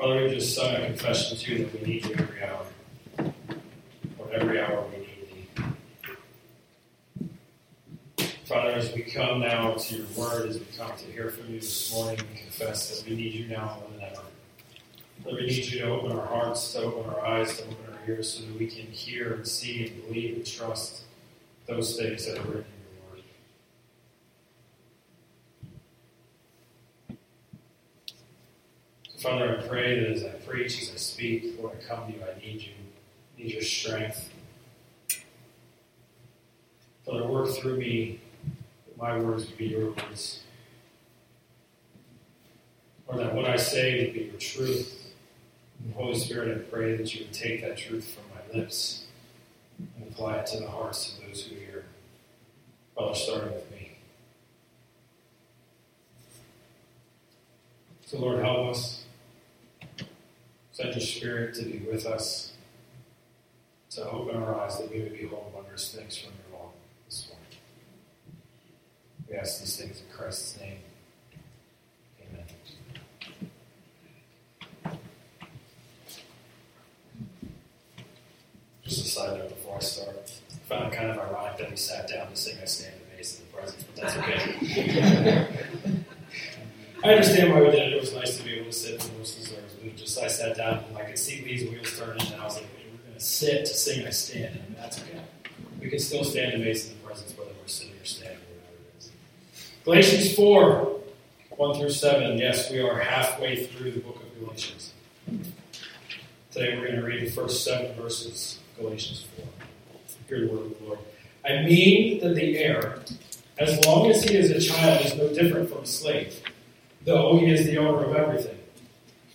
Father, we just uh, sung a confession to you that we need you every hour. Or every hour we need thee. Father, as we come now to your word, as we come to hear from you this morning, we confess that we need you now more than ever. Lord, we need you to open our hearts, to open our eyes, to open our ears, so that we can hear and see and believe and trust those things that are written in your word. So, Father, I pray that as I preach, as I speak, Lord, I come to you, I need you, I need your strength. Father, work through me, that my words would be your words. Or that what I say would be your truth. Holy Spirit, I pray that you would take that truth from my lips and apply it to the hearts of those who hear. Father, starting with me. So, Lord, help us. Send your Spirit to be with us, to open our eyes that we would behold wondrous things from your law this morning. We ask these things in Christ's name. Amen. Just a side note before I start. I found it kind of ironic that we sat down to sing I Stand Amazed in the Presence, but that's okay. I understand why we did it. It was nice to be able to sit But just I sat down and I could see Lee's wheels turning, and I was like, we're going to sit to sing I Stand, and that's okay. We can still stand amazed in the presence whether we're sitting or standing or whatever it is. Galatians 4, 1 through 7. Yes, we are halfway through the book of Galatians. Today we're going to read the first seven verses of Galatians 4. Hear the word of the Lord. I mean that the heir, as long as he is a child, is no different from a slave, though he is the owner of everything.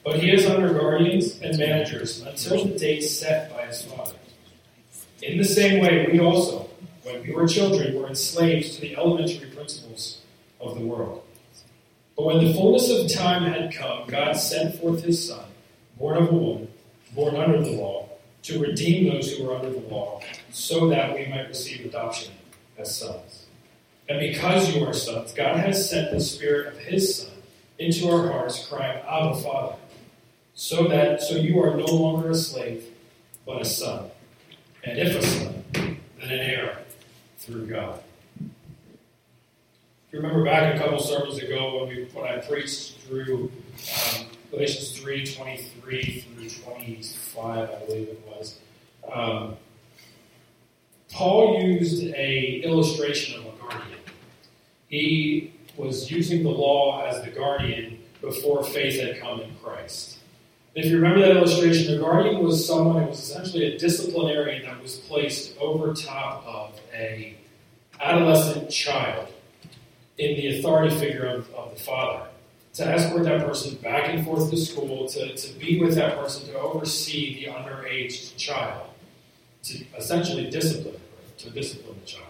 But he is under guardians and managers until the day set by his father. In the same way, we also, when we were children, were enslaved to the elementary principles of the world. But when the fullness of time had come, God sent forth his Son, born of a woman, born under the law to redeem those who were under the law, so that we might receive adoption as sons. And because you are sons, God has sent the Spirit of His Son into our hearts, crying, Abba, Father. So that so you are no longer a slave, but a son. And if a son, then an heir through God. If you remember back a couple sermons ago when we when I preached through um, Galatians 3 23 through 25, I believe it was. Um, Paul used a illustration of a guardian. He was using the law as the guardian before faith had come in Christ. If you remember that illustration, the guardian was someone who was essentially a disciplinarian that was placed over top of a adolescent child in the authority figure of, of the father to escort that person back and forth to school, to, to be with that person, to oversee the underage child, to essentially discipline to discipline the child.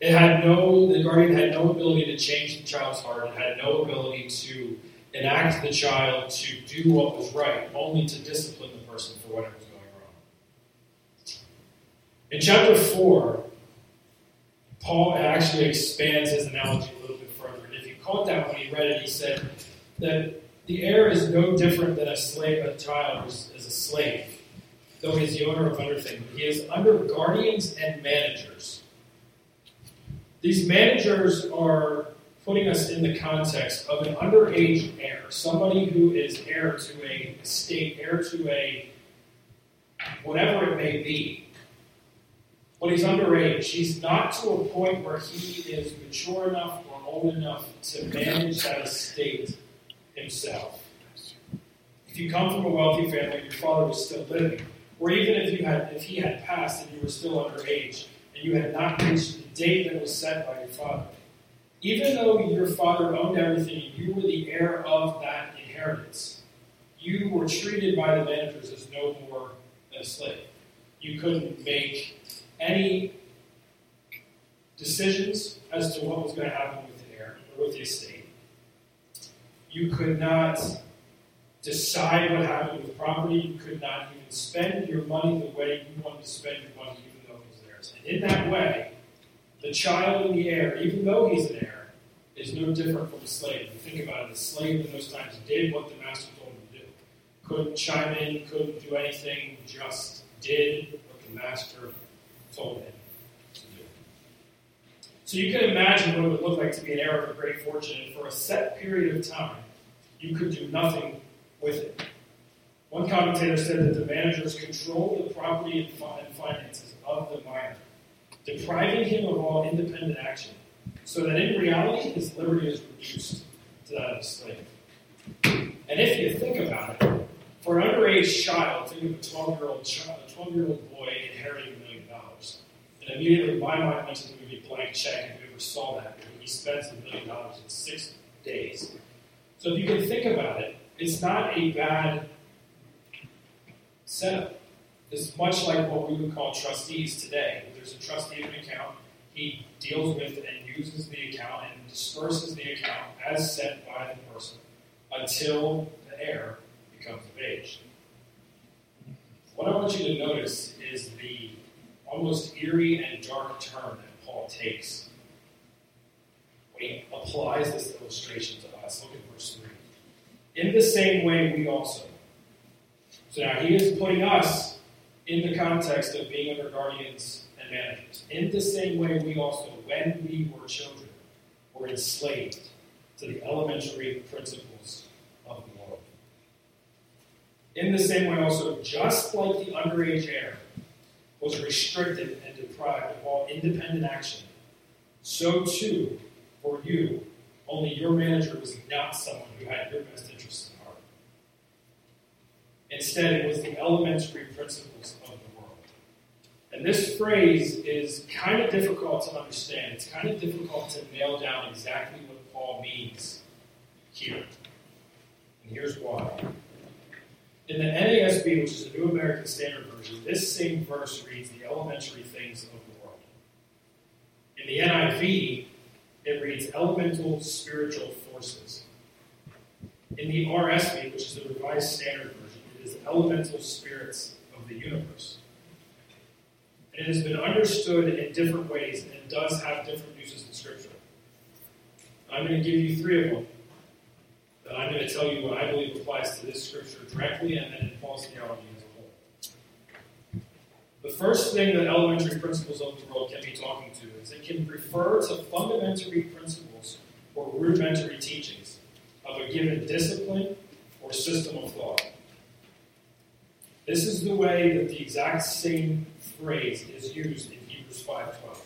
It had no, the guardian had no ability to change the child's heart. It had no ability to enact the child to do what was right, only to discipline the person for whatever was going wrong. In chapter 4, Paul actually expands his analogy a little bit further. And if you caught that when he read it, he said that the heir is no different than a slave, a child is, is a slave though he is the owner of everything. He is under guardians and managers. These managers are putting us in the context of an underage heir, somebody who is heir to a estate, heir to a whatever it may be. But he's underage. He's not to a point where he is mature enough or old enough to manage that estate himself. If you come from a wealthy family, your father was still living or even if you had if he had passed and you were still underage and you had not reached the date that was set by your father, even though your father owned everything and you were the heir of that inheritance, you were treated by the managers as no more than a slave. You couldn't make any decisions as to what was going to happen with the heir or with the estate. You could not decide what happened with property. You could not even spend your money the way you wanted to spend your money, even though it was theirs. And in that way, the child in the heir, even though he's an heir, is no different from a slave. If you think about it, the slave in those times did what the master told him to do. couldn't chime in, couldn't do anything, just did what the master told him to do. So you can imagine what it would look like to be an heir of a great fortune, and for a set period of time, you could do nothing with it. One commentator said that the managers controlled the property and finances of the minor, depriving him of all independent action, so that in reality his liberty is reduced to that of a slave. And if you think about it, for an underage child, think of a 12 year old child, a 12 year old boy inheriting a million dollars. And immediately my mind went to the movie Blank Check, if you ever saw that, he spends a million dollars in six days. So if you can think about it, it's not a bad setup. It's much like what we would call trustees today. There's a trustee of an account. He deals with and uses the account and disperses the account as set by the person until the heir becomes of age. What I want you to notice is the almost eerie and dark turn that Paul takes when he applies this illustration to us. Look at verse 3. In the same way, we also. So now he is putting us in the context of being under guardians and managers. In the same way, we also, when we were children, were enslaved to the elementary principles of the world. In the same way, also, just like the underage heir was restricted and deprived of all independent action, so too, for you, only your manager was not someone who had your best interests. Instead, it was the elementary principles of the world. And this phrase is kind of difficult to understand. It's kind of difficult to nail down exactly what Paul means here. And here's why. In the NASB, which is the New American Standard Version, this same verse reads the elementary things of the world. In the NIV, it reads elemental spiritual forces. In the RSV, which is the Revised Standard Is elemental spirits of the universe. And it has been understood in different ways and it does have different uses in Scripture. I'm going to give you three of them. But I'm going to tell you what I believe applies to this Scripture directly and then in Paul's theology as a whole. The first thing that elementary principles of the world can be talking to is it can refer to fundamental principles or rudimentary teachings of a given discipline or system of thought. This is the way that the exact same phrase is used in Hebrews 5.12.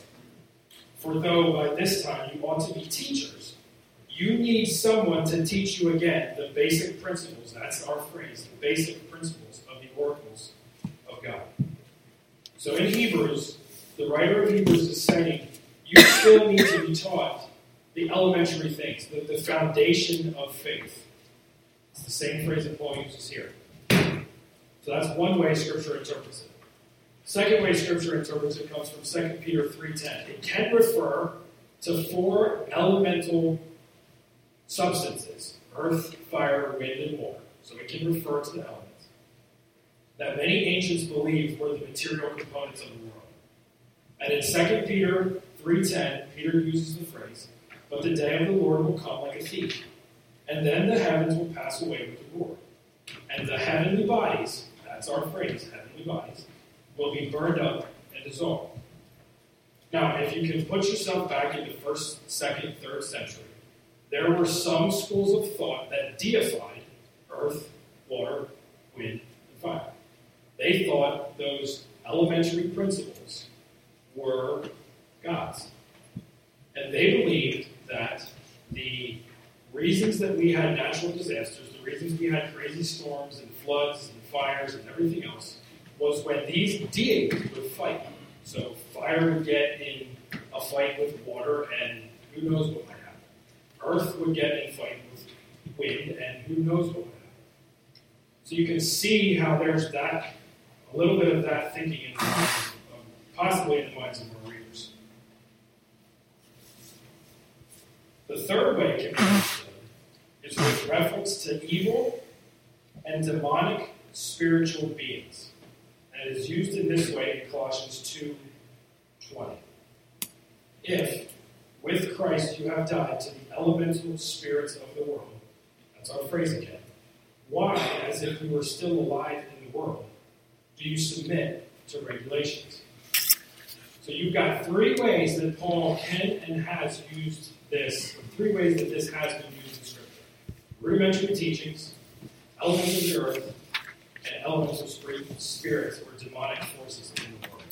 For though by this time you ought to be teachers, you need someone to teach you again the basic principles, that's our phrase, the basic principles of the oracles of God. So in Hebrews, the writer of Hebrews is saying, you still need to be taught the elementary things, the, the foundation of faith. It's the same phrase that Paul uses here. So that's one way Scripture interprets it. Second way Scripture interprets it comes from 2 Peter 3.10. It can refer to four elemental substances, earth, fire, wind, and water. So it can refer to the elements that many ancients believed were the material components of the world. And in 2 Peter 3.10, Peter uses the phrase, But the day of the Lord will come like a thief, and then the heavens will pass away with the roar, and the heavenly bodies, that's our phrase, heavenly bodies, will be burned up and dissolved. Now, if you can put yourself back in the first, second, third century, there were some schools of thought that deified earth, water, wind, and fire. They thought those elementary principles were gods. And they believed that the reasons that we had natural disasters, the reasons we had crazy storms and floods and fires and everything else, was when these deities would fight. So fire would get in a fight with water, and who knows what might happen. Earth would get in a fight with wind, and who knows what might happen. So you can see how there's that, a little bit of that thinking in the minds of, um, possibly in the minds of our readers. The third way it can be is with reference to evil and demonic spiritual beings. And it is used in this way in Colossians 2:20. If with Christ you have died to the elemental spirits of the world, that's our phrase again, why, as if you were still alive in the world, do you submit to regulations? So you've got three ways that Paul can and has used this, three ways that this has been used in Scripture. Rudimentary teachings, elements of the earth, and elements of spirits or demonic forces in the world.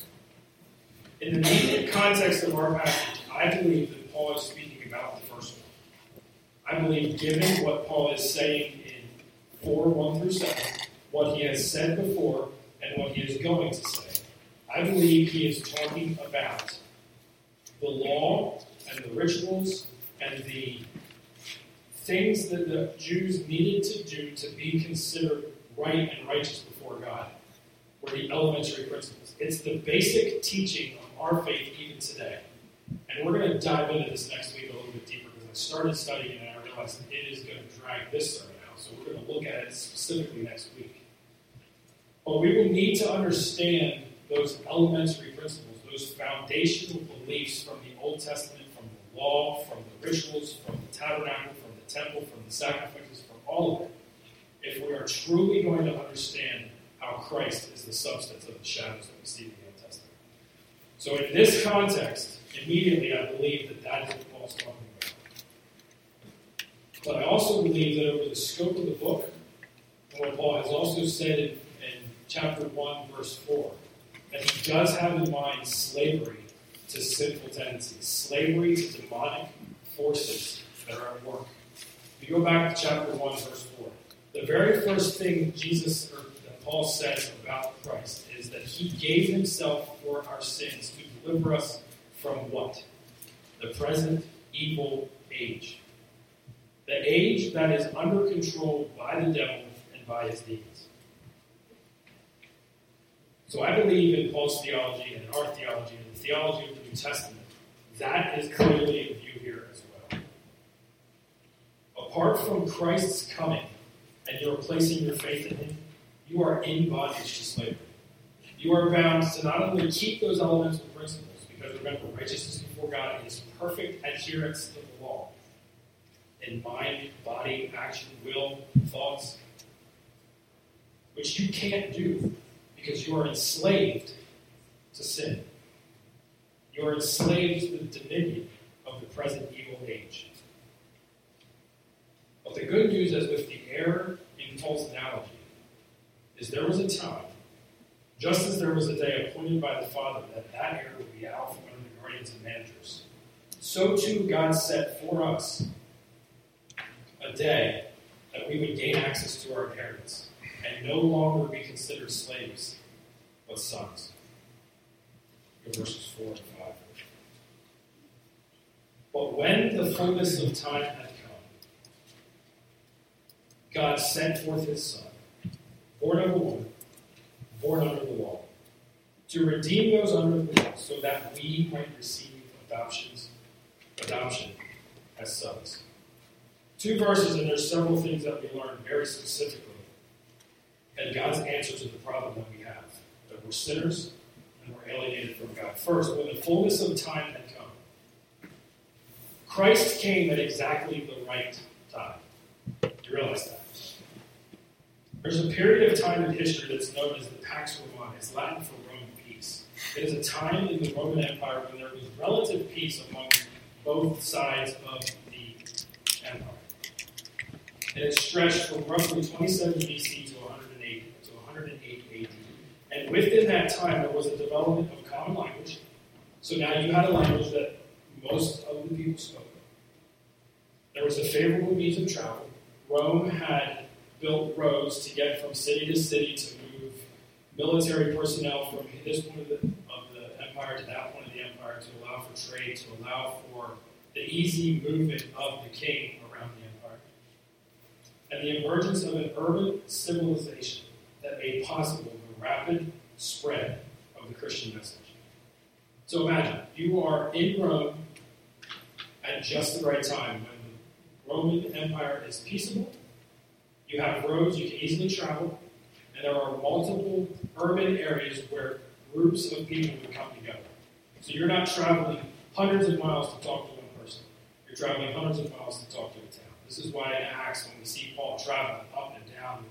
In the immediate context of our passage, I believe that Paul is speaking about the first one. I believe, given what Paul is saying in 4 1 through 7, what he has said before, and what he is going to say, I believe he is talking about the law and the rituals and the things that the Jews needed to do to be considered right and righteous before God were the elementary principles. It's the basic teaching of our faith even today. And we're going to dive into this next week a little bit deeper because I started studying it and I realized it is going to drag this sermon out. So we're going to look at it specifically next week. But we will need to understand those elementary principles, those foundational beliefs from the Old Testament, from the law, from the rituals, from the tabernacle, from the temple, from the sacrifices, from all of it, if we are truly going to understand how Christ is the substance of the shadows that we see in the Old Testament. So, in this context, immediately I believe that that is what Paul's talking about. But I also believe that over the scope of the book, and what Paul has also said in, in chapter 1, verse 4, that he does have in mind slavery to sinful tendencies, slavery to demonic forces that are at work. If you go back to chapter 1, verse 4, the very first thing Jesus or that Paul says about Christ is that he gave himself for our sins to deliver us from what? The present evil age. The age that is under control by the devil and by his demons. So I believe in Paul's theology and our theology and the theology of the New Testament. That is clearly in view here as well. Apart from Christ's coming and you're placing your faith in Him, you are in bondage to slavery. You are bound to not only keep those elemental principles, because remember, righteousness before God is perfect adherence to the law in mind, body, action, will, thoughts, which you can't do because you are enslaved to sin. You are enslaved to the dominion of the present evil age. But the good news, is with the error Paul's analogy, is there was a time, just as there was a day appointed by the Father that that heir would be out from under the guardians and managers, so too God set for us a day that we would gain access to our inheritance and no longer be considered slaves, but sons. In verses 4 and 5. But when the fullness of time had God sent forth his Son, born of a woman, born under the law, to redeem those under the law, so that we might receive adoptions, adoption as sons. Two verses, and there's several things that we learn very specifically and God's answer to the problem that we have that we're sinners and we're alienated from God. First, when the fullness of time had come, Christ came at exactly the right time. You realize that? There's a period of time in history that's known as the Pax Romana. It's Latin for Roman peace. It is a time in the Roman Empire when there was relative peace among both sides of the empire. And it stretched from roughly 27 BC to 108, to 108 AD. And within that time, there was a development of common language. So now you had a language that most of the people spoke. There was a favorable means of travel. Rome had built roads to get from city to city to move military personnel from this point of the, of the empire to that point of the empire to allow for trade, to allow for the easy movement of the king around the empire. And the emergence of an urban civilization that made possible the rapid spread of the Christian message. So imagine, you are in Rome at just the right time when the Roman Empire is peaceable, you have roads you can easily travel, and there are multiple urban areas where groups of people would come together. So you're not traveling hundreds of miles to talk to one person. You're traveling hundreds of miles to talk to a town. This is why in Acts, when we see Paul traveling up and down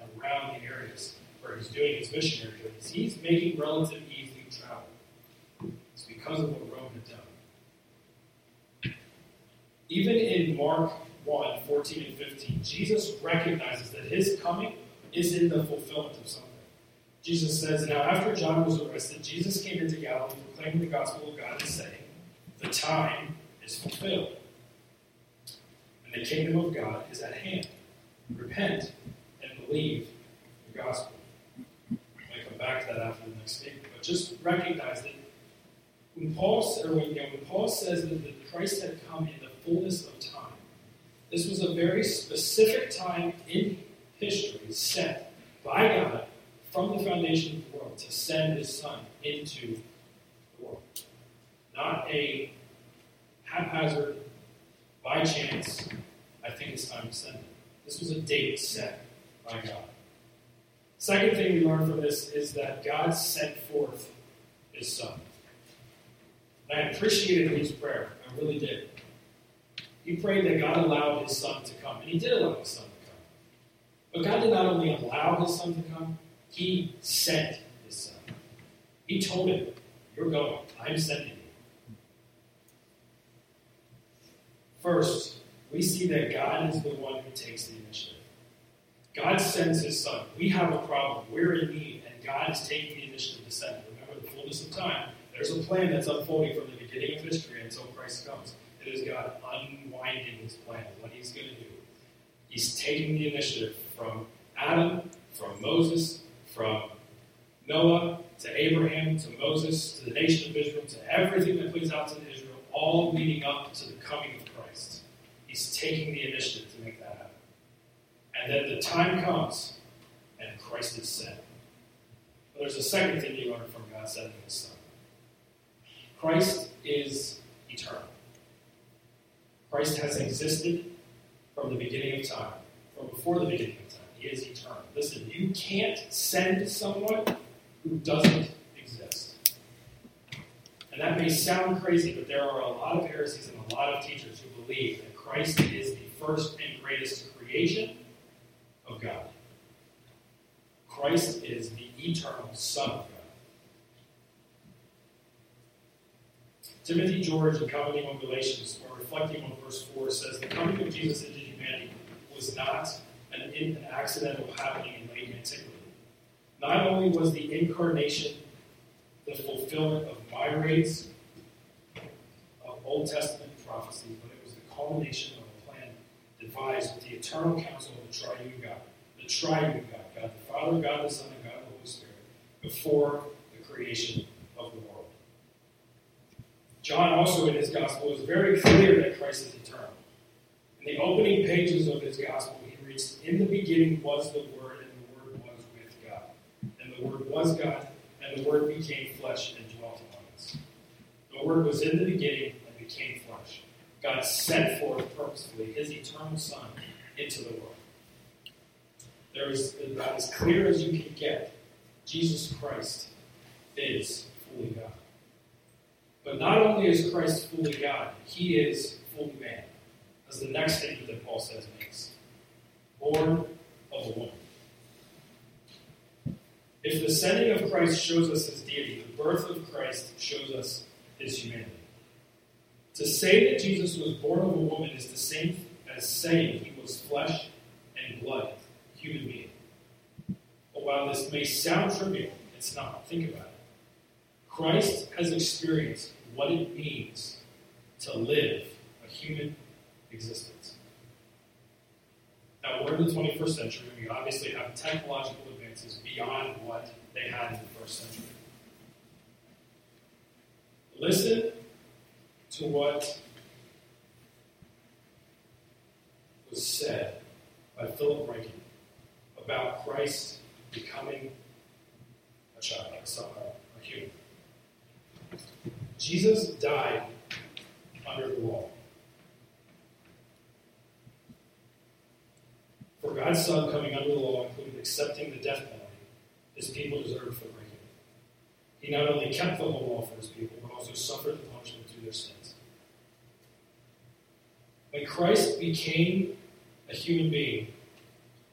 and around the areas where he's doing his missionary journeys, he's making relative easy travel. It's because of what Rome had done. Even in Mark 1 14 and 15, Jesus recognizes that his coming is in the fulfillment of something. Jesus says, Now after John was arrested, Jesus came into Galilee proclaiming the gospel of God and saying, The time is fulfilled. And the kingdom of God is at hand. Repent and believe the gospel. I come back to that after the next statement, but just recognize that when Paul, or when, you know, when Paul says that, that Christ had come in the fullness of time, this was a very specific time in history set by God from the foundation of the world to send his son into the world. Not a haphazard, by chance, I think it's time to send him. This was a date set by God. Second thing we learn from this is that God sent forth his son. And I appreciated his prayer. I really did. He prayed that God allowed his son to come, and he did allow his son to come. But God did not only allow his son to come, he sent his son. He told him, You're going. I'm sending you. First, we see that God is the one who takes the initiative. God sends his son. We have a problem. We're in need, and God is taking the initiative to send. Remember the fullness of time. There's a plan that's unfolding from the beginning of history until Christ comes. It is God unwinding his plan, what he's going to do. He's taking the initiative from Adam, from Moses, from Noah to Abraham to Moses to the nation of Israel to everything that plays out to Israel, all leading up to the coming of Christ. He's taking the initiative to make that happen. And then the time comes and Christ is sent. But there's a second thing you learn from God sending his son. Christ is eternal. Christ has existed from the beginning of time, from before the beginning of time. He is eternal. Listen, you can't send someone who doesn't exist. And that may sound crazy, but there are a lot of heresies and a lot of teachers who believe that Christ is the first and greatest creation of God. Christ is the eternal Son of God. Timothy George, in commenting on Galatians, or reflecting on verse 4, says, The coming of Jesus into humanity was not an, an accidental happening in late antiquity. Not only was the incarnation the fulfillment of myriads of Old Testament prophecy, but it was the culmination of a plan devised with the eternal counsel of the triune God, the triune God, God the Father, God the Son, and God the Holy Spirit, before the creation of the world. John also in his gospel is very clear that Christ is eternal. In the opening pages of his gospel, he reads, In the beginning was the Word, and the Word was with God. And the Word was God, and the Word became flesh and dwelt among us. The Word was in the beginning and became flesh. God sent forth purposefully his eternal Son into the world. There is about as clear as you can get, Jesus Christ is fully God. But not only is Christ fully God, he is fully man. As the next statement that Paul says makes. Born of a woman. If the sending of Christ shows us his deity, the birth of Christ shows us his humanity. To say that Jesus was born of a woman is the same as saying he was flesh and blood, human being. But while this may sound trivial, it's not. Think about it. Christ has experienced what it means to live a human existence. Now, we're in the 21st century. We obviously have technological advances beyond what they had in the first century. Listen to what was said by Philip Ryken about Christ becoming a child, a. Jesus died under the law. For God's Son coming under the law included accepting the death penalty his people deserved for breaking it. He not only kept the law for his people, but also suffered the punishment through their sins. When Christ became a human being,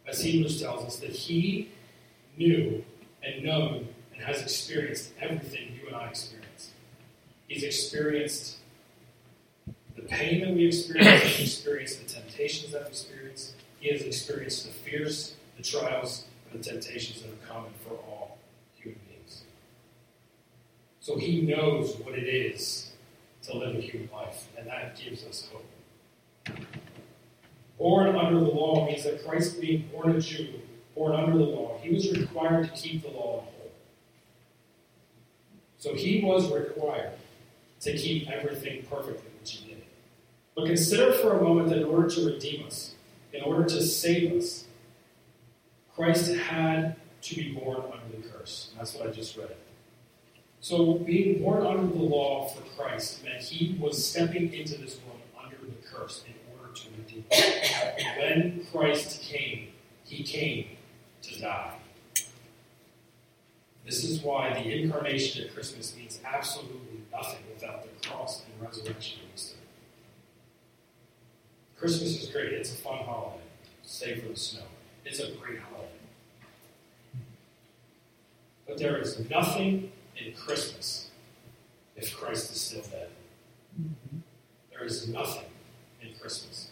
as Hebrews tells us, that he knew and known and has experienced everything you and I experience. He's experienced the pain that we experience, he's experienced the temptations that we experience, he has experienced the fears, the trials, and the temptations that are common for all human beings. So he knows what it is to live a human life, and that gives us hope. Born under the law means that Christ, being born a Jew, born under the law, he was required to keep the law whole. So he was required to keep everything perfectly, which he did. But consider for a moment that in order to redeem us, in order to save us, Christ had to be born under the curse. And that's what I just read. So being born under the law for Christ meant he was stepping into this world under the curse in order to redeem. When Christ came, he came to die. This is why the incarnation at Christmas means absolutely nothing without the cross and resurrection of Easter. Christmas is great. It's a fun holiday, save for the snow. It's a great holiday. But there is nothing in Christmas if Christ is still dead. There is nothing in Christmas.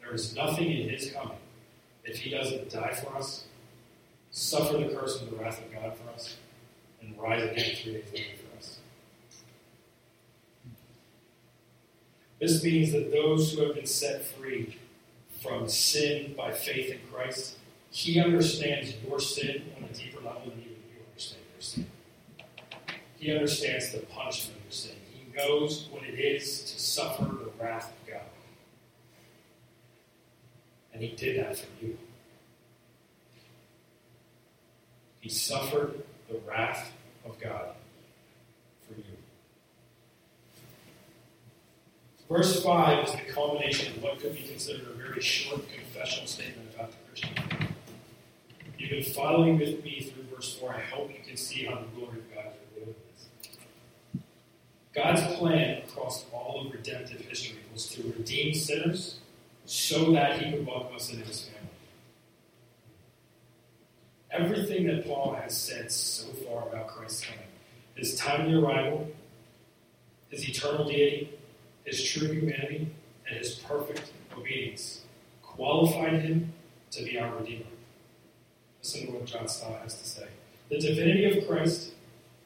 There is nothing in his coming if he doesn't die for us, suffer the curse and the wrath of God for us, and rise again three days later for us. This means that those who have been set free from sin by faith in Christ, he understands your sin on a deeper level than even you understand your sin. He understands the punishment of your sin. He knows what it is to suffer the wrath of God. And he did that for you. He suffered the wrath of God for you. Verse 5 is the culmination of what could be considered a very short confessional statement about the Christian. You've been following with me through verse 4. I hope you can see how the glory of God is revealed in this. God's plan across all of redemptive history was to redeem sinners so that he could welcome us into his family. Everything that Paul has said so far about Christ's coming, his timely arrival, his eternal deity, his true humanity, and his perfect obedience, qualified him to be our Redeemer. Listen to what John Stott has to say. The divinity of Christ,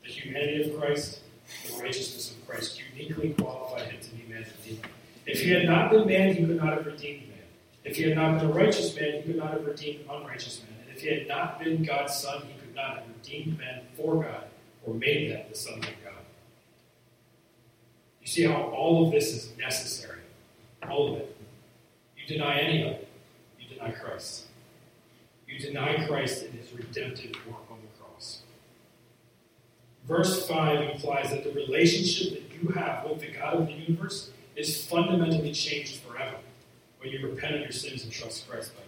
the humanity of Christ, the righteousness of Christ uniquely qualified him to be man's Redeemer. If he had not been man, he could not have redeemed man. If he had not been a righteous man, he could not have redeemed unrighteous man. If he had not been God's son, he could not have redeemed man for God or made them the sons of God. You see how all of this is necessary. All of it. You deny any of it, you deny Christ. You deny Christ in his redemptive work on the cross. Verse 5 implies that the relationship that you have with the God of the universe is fundamentally changed forever when you repent of your sins and trust Christ by.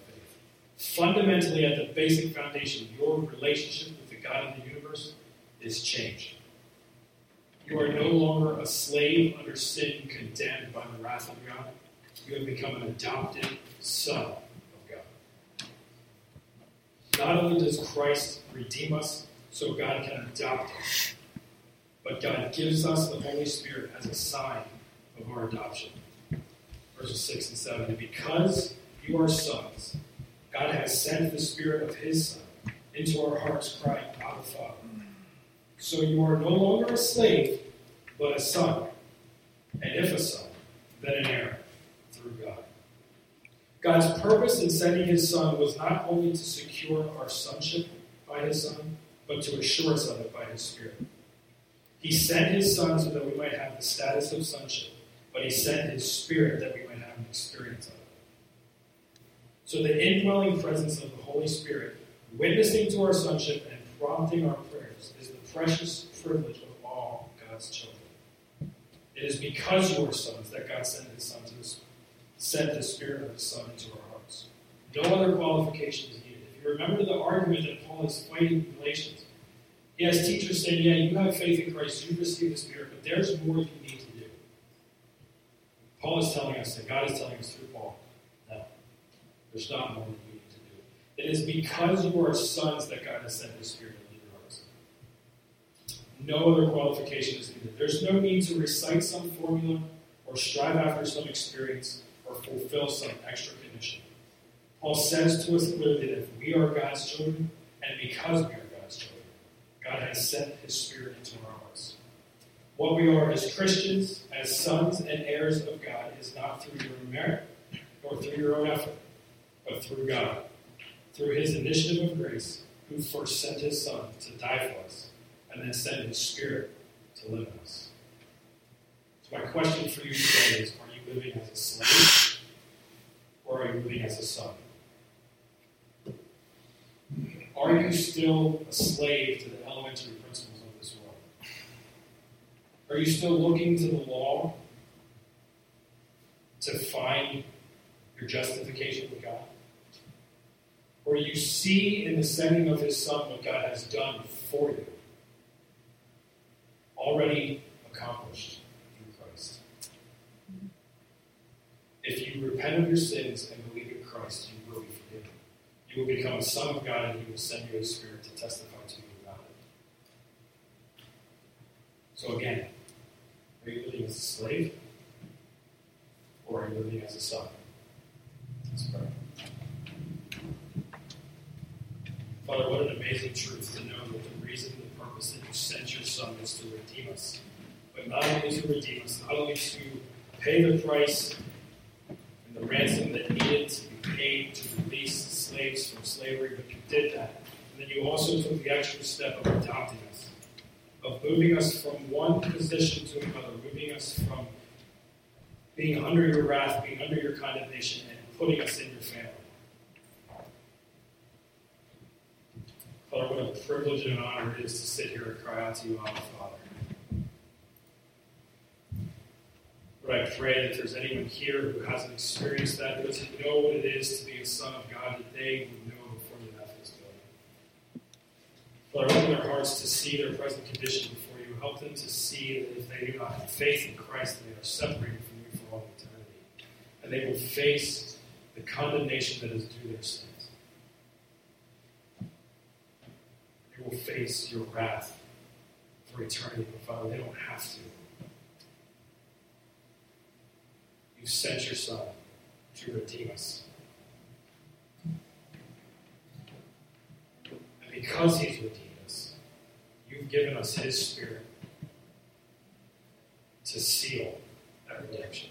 Fundamentally, at the basic foundation, your relationship with the God of the universe is changed. You are no longer a slave under sin, condemned by the wrath of God. You have become an adopted son of God. Not only does Christ redeem us so God can adopt us, but God gives us the Holy Spirit as a sign of our adoption. Verses 6 and 7. And because you are sons, God has sent the Spirit of His Son into our hearts, crying, Abba, Father. So you are no longer a slave, but a son. And if a son, then an heir through God. God's purpose in sending His Son was not only to secure our sonship by His Son, but to assure us of it by His Spirit. He sent His Son so that we might have the status of sonship but he sent his spirit that we might have an experience of it. So the indwelling presence of the Holy Spirit, witnessing to our sonship and prompting our prayers, is the precious privilege of all God's children. It is because you are sons that God sent his son to us, sent the spirit of his son into our hearts. No other qualification is needed. If you remember the argument that Paul is fighting in Galatians, he has teachers saying, Yeah, you have faith in Christ, you've received the Spirit, but there's more you need to do." Paul is telling us, and God is telling us through Paul, there's not more that you need to do. It is because you are sons that God has sent His Spirit into your hearts. No other qualification is needed. There's no need to recite some formula or strive after some experience or fulfill some extra condition. Paul says to us clearly that if we are God's children, and because we are God's children, God has sent His Spirit into our hearts. What we are as Christians, as sons and heirs of God, is not through your merit nor through your own effort, but through God, through His initiative of grace, who first sent His Son to die for us, and then sent His Spirit to live in us. So, my question for you today is Are you living as a slave, or are you living as a son? Are you still a slave to the elementary principles of this world? Are you still looking to the law to find your justification with God? Or you see in the sending of His Son what God has done for you, already accomplished through Christ? If you repent of your sins and believe in Christ, you will be forgiven. You will become a son of God, and He will send you His Spirit to testify to you about it. So again, are you living as a slave, or are you living as a son? Let's pray. Father, what an amazing truth to know that the reason, the purpose that you sent your Son is to redeem us. But not only to redeem us, not only to pay the price and the ransom that needed to be paid to release slaves from slavery, but you did that. And then you also took the extra step of adopting us, of moving us from one position to another, moving us from being under your wrath, being under your condemnation, and putting us in your family. Father, what a privilege and an honor it is to sit here and cry out to you, Abba Father. But I pray that there's anyone here who hasn't experienced that, who doesn't know what it is to be a son of God, that they would know before you left this building. Father, open their hearts to see their present condition before you. Help them to see that if they do not have faith in Christ, they are separated from you for all eternity. And they will face the condemnation that is due their sins. They will face your wrath for eternity, but Father, they don't have to. You sent your Son to redeem us. And because He's redeemed us, you've given us His Spirit to seal that redemption.